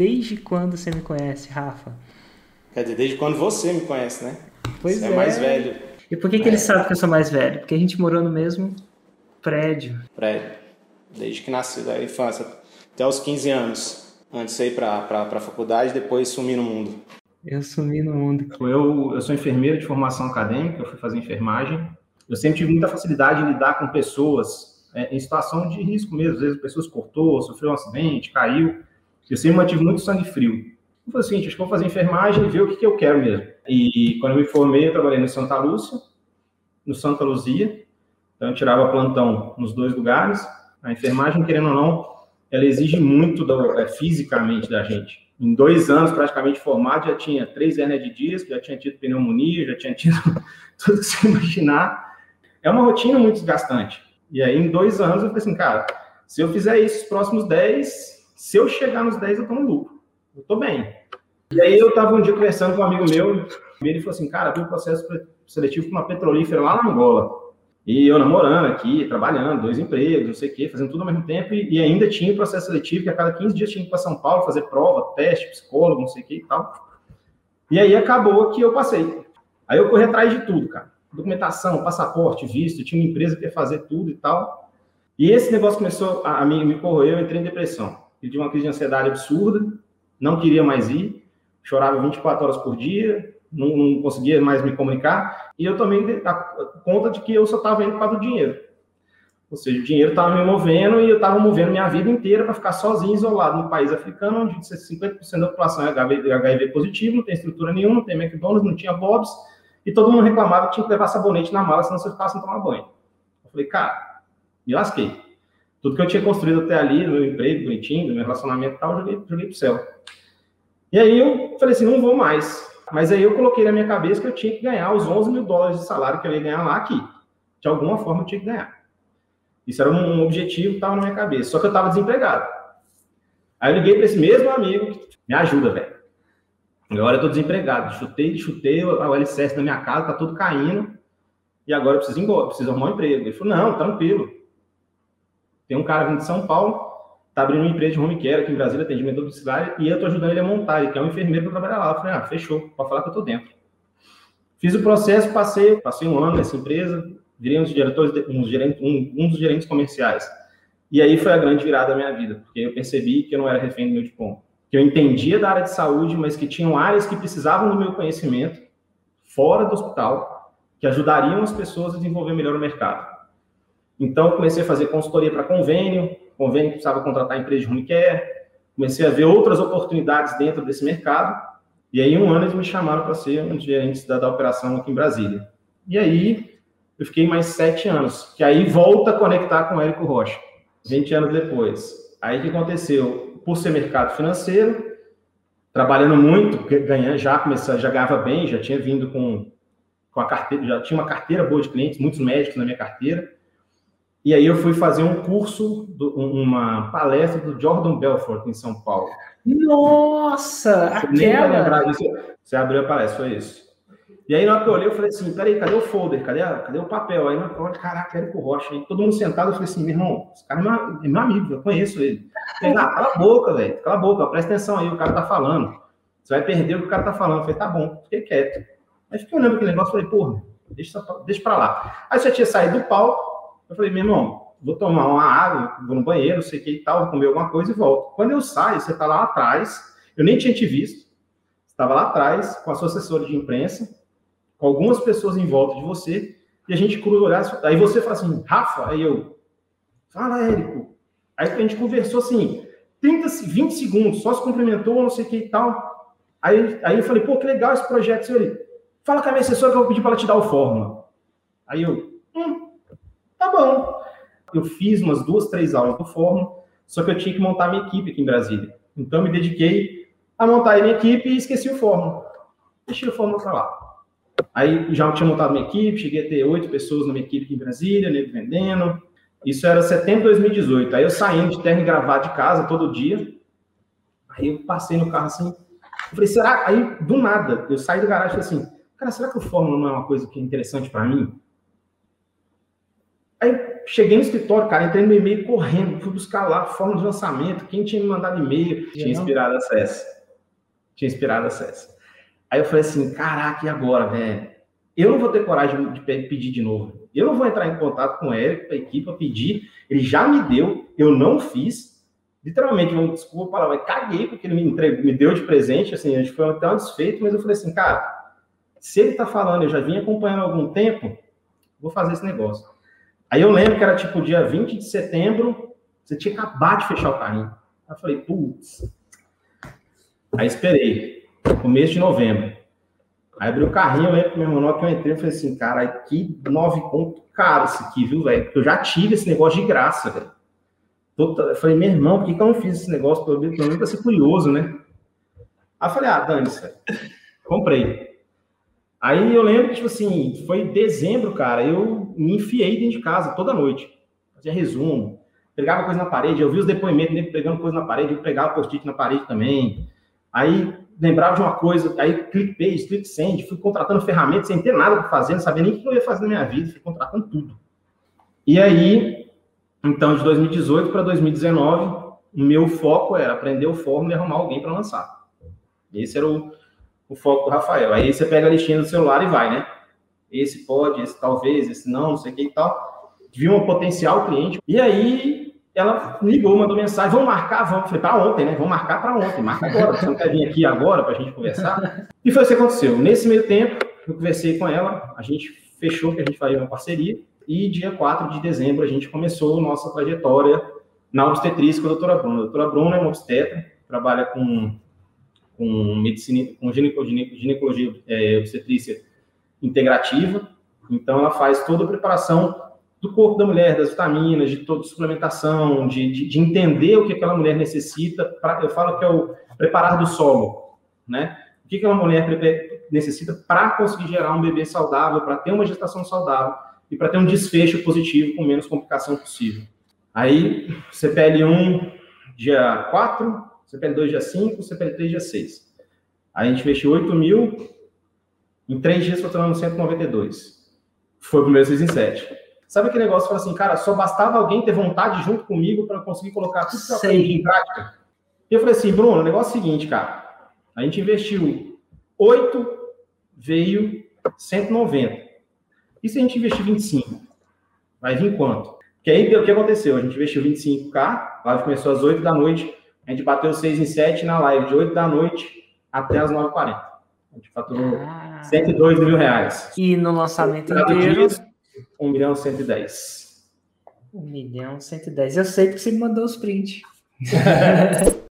desde quando você me conhece, Rafa? Quer dizer, desde quando você me conhece, né? Pois você é. é mais velho. E por que, que ele sabe que eu sou mais velho? Porque a gente morou no mesmo prédio. Prédio. Desde que nasceu, da infância. Até os 15 anos. Antes de ir para a faculdade, depois sumir no mundo. Eu sumi no mundo. Eu, eu sou enfermeiro de formação acadêmica, eu fui fazer enfermagem. Eu sempre tive muita facilidade em lidar com pessoas é, em situação de risco mesmo. Às vezes a pessoa se cortou, sofreu um acidente, caiu. Eu sempre mantive muito sangue frio. Eu falei assim, acho que vou fazer enfermagem e ver o que, que eu quero mesmo. E quando eu me formei, eu trabalhei no Santa Lúcia, no Santa Luzia. Então eu tirava plantão nos dois lugares. A enfermagem, querendo ou não, ela exige muito do, é, fisicamente da gente. Em dois anos, praticamente formado, já tinha três hernias de disco, já tinha tido pneumonia, já tinha tido tudo que você imaginar. É uma rotina muito desgastante. E aí, em dois anos, eu falei assim, cara, se eu fizer isso os próximos dez, se eu chegar nos dez, eu tô no lucro. Eu tô bem. E aí, eu tava um dia conversando com um amigo meu, e ele falou assim, cara, tem um processo seletivo para uma petrolífera lá na Angola. E eu namorando aqui, trabalhando, dois empregos, não sei o quê, fazendo tudo ao mesmo tempo, e, e ainda tinha o processo seletivo, que a cada 15 dias tinha que ir para São Paulo fazer prova, teste, psicólogo, não sei o quê e tal. E aí acabou que eu passei. Aí eu corri atrás de tudo, cara. Documentação, passaporte, visto, tinha uma empresa que ia fazer tudo e tal. E esse negócio começou a, a me, me corroer, eu entrei em depressão. Tive uma crise de ansiedade absurda, não queria mais ir, chorava 24 horas por dia, não, não, conseguia mais me comunicar, e eu tomei a conta de que eu só estava indo para o dinheiro. Ou seja, o dinheiro estava me movendo e eu estava movendo minha vida inteira para ficar sozinho, isolado no país africano, onde 50% da população é HIV, positivo, não tem estrutura nenhuma, não tem McDonald's, não tinha Bob's, e todo mundo reclamava que tinha que levar sabonete na mala, senão você ficava sem tomar banho. Eu falei, cara, me lasquei. Tudo que eu tinha construído até ali, no meu emprego bonitinho, no meu relacionamento e tal, eu joguei, joguei pro céu. E aí eu falei assim, não vou mais. Mas aí eu coloquei na minha cabeça que eu tinha que ganhar os 11 mil dólares de salário que eu ia ganhar lá aqui. De alguma forma eu tinha que ganhar. Isso era um objetivo que estava na minha cabeça. Só que eu estava desempregado. Aí eu liguei para esse mesmo amigo, me ajuda, velho. Agora eu estou desempregado. Chutei, chutei o LCS da minha casa, tá tudo caindo. E agora eu preciso ir embora, preciso arrumar um emprego. Ele falou, não, tranquilo. Tem um cara vindo de São Paulo, tá abrindo uma empresa de home care aqui em Brasília, atendimento domiciliário, e eu tô ajudando ele a montar, ele quer um enfermeiro para trabalhar lá. Eu falei, ah, fechou, pode falar que eu tô dentro. Fiz o processo, passei, passei um ano nessa empresa, virei um dos diretores, um, um, um dos gerentes comerciais. E aí foi a grande virada da minha vida, porque eu percebi que eu não era refém do meu diploma. Que eu entendia da área de saúde, mas que tinham áreas que precisavam do meu conhecimento, fora do hospital, que ajudariam as pessoas a desenvolver melhor o mercado. Então, comecei a fazer consultoria para convênio, convênio que precisava contratar empresa de home care, comecei a ver outras oportunidades dentro desse mercado, e aí, um ano, eles me chamaram para ser um dos gerentes da, da operação aqui em Brasília. E aí, eu fiquei mais sete anos, que aí volta a conectar com o Érico Rocha, 20 anos depois. Aí, o que aconteceu? Por ser mercado financeiro, trabalhando muito, ganhando, já comecei, já ganhava bem, já tinha vindo com, com a carteira, já tinha uma carteira boa de clientes, muitos médicos na minha carteira, e aí eu fui fazer um curso, uma palestra do Jordan Belfort em São Paulo. Nossa, aquela! Você abriu a palestra, foi isso. E aí na hora que eu olhei, eu falei assim, peraí, cadê o folder? Cadê, a, cadê o papel? Aí na hora eu falei, caraca, Érico Rocha. Aí todo mundo sentado, eu falei assim, meu irmão, esse cara é meu, é meu amigo, eu conheço ele. Falei, ah, cala a boca, velho, cala a boca, presta atenção aí, o cara tá falando. Você vai perder o que o cara tá falando. Eu falei, tá bom, fiquei quieto. Aí fiquei olhando aquele negócio, falei, porra, deixa, deixa pra lá. Aí você tinha saído do palco, eu falei, meu irmão, vou tomar uma água, vou no banheiro, sei que e tal, vou comer alguma coisa e volto. Quando eu saio, você está lá atrás, eu nem tinha te visto, estava lá atrás com a sua assessora de imprensa, com algumas pessoas em volta de você, e a gente cruza olhar, aí você fala assim, Rafa, aí eu, fala, Érico. Aí a gente conversou assim, 30, 20 segundos, só se cumprimentou, não sei o que e tal. Aí, aí eu falei, pô, que legal esse projeto, senhor. Fala com a minha assessora que eu vou pedir para ela te dar o fórmula. Aí eu, hum, Tá bom. Eu fiz umas duas, três aulas do Fórmula, só que eu tinha que montar minha equipe aqui em Brasília. Então, me dediquei a montar a minha equipe e esqueci o Fórmula. Deixei o Fórmula para lá. Aí já tinha montado minha equipe, cheguei a ter oito pessoas na minha equipe aqui em Brasília, nego vendendo. Isso era setembro de 2018. Aí eu saindo de terno e gravata de casa todo dia. Aí eu passei no carro assim. Eu falei, será? Aí, do nada, eu saí do garagem e falei assim, cara, será que o Fórmula não é uma coisa que é interessante para mim? Aí cheguei no escritório, cara, entrei no e-mail correndo, fui buscar lá forma de lançamento, quem tinha me mandado e-mail, tinha inspirado acesso. Tinha inspirado acesso. Aí eu falei assim, caraca, e agora, velho? Eu não vou ter coragem de pedir de novo. Eu não vou entrar em contato com o Érico, a equipe, pedir. Ele já me deu, eu não fiz. Literalmente, não desculpa a palavra, caguei porque ele me, entregou, me deu de presente, assim, a gente foi até um desfeito, mas eu falei assim, cara, se ele tá falando, eu já vim acompanhando há algum tempo, vou fazer esse negócio. Aí eu lembro que era tipo dia 20 de setembro, você tinha acabado de fechar o carrinho. Aí eu falei, putz. Aí esperei, começo de novembro. Aí abri o carrinho, eu lembro que meu irmão que eu entrei, eu falei assim, cara, que nove pontos caro esse aqui, viu, velho? Porque eu já tive esse negócio de graça, velho. Eu falei, meu irmão, por que, que eu não fiz esse negócio? Pelo menos pra ser curioso, né? Aí eu falei, ah, dane-se, comprei. Aí eu lembro que, tipo assim, foi em dezembro, cara, eu me enfiei dentro de casa toda noite. Fazia resumo, pegava coisa na parede, eu vi os depoimentos dele pegando coisa na parede, eu pegava post-it na parede também. Aí lembrava de uma coisa, aí click paste, click send, fui contratando ferramentas sem ter nada para fazer, não sabia nem o que eu ia fazer na minha vida, fui contratando tudo. E aí, então, de 2018 para 2019, o meu foco era aprender o fórmula e arrumar alguém para lançar. Esse era o, o foco do Rafael. Aí você pega a listinha do celular e vai, né? Esse pode, esse talvez, esse não, não sei o que e tal. Viu um potencial cliente. E aí, ela ligou, mandou mensagem, vamos marcar, vamos. Falei, para ontem, né? Vamos marcar para ontem, marca agora. Você não quer vir aqui agora para a gente conversar? E foi isso que aconteceu. Nesse meio tempo, eu conversei com ela, a gente fechou que a gente faria uma parceria, e dia 4 de dezembro a gente começou nossa trajetória na obstetrícia com a doutora Bruna. A doutora Bruna é uma obstetra, trabalha com, com medicina, com ginecologia, ginecologia é, obstetrícia integrativa, então ela faz toda a preparação do corpo da mulher, das vitaminas, de toda suplementação, de, de, de entender o que aquela mulher necessita. Pra, eu falo que é o preparar do solo, né? O que aquela mulher necessita para conseguir gerar um bebê saudável, para ter uma gestação saudável e para ter um desfecho positivo com menos complicação possível. Aí, CPL1 dia 4, CPL2 dia 5, CPL3 dia 6. Aí a gente investiu 8 mil, em três dias faturando 192. Foi o primeiro 6 em 7. Sabe aquele negócio que fala assim, cara, só bastava alguém ter vontade junto comigo para conseguir colocar tudo que eu aprendi em prática? E eu falei assim, Bruno, o negócio é o seguinte, cara. A gente investiu 8, veio 190. E se a gente investir 25? Vai vir quanto? Que aí o que aconteceu? A gente investiu 25k, a live começou às 8 da noite, a gente bateu 6 em 7 na live, de 8 da noite até as 9h40. A gente faturou ah. 102 mil reais. E no lançamento inteiro... Dia, 1 milhão 110. 1 milhão 110. Eu sei que você me mandou os prints.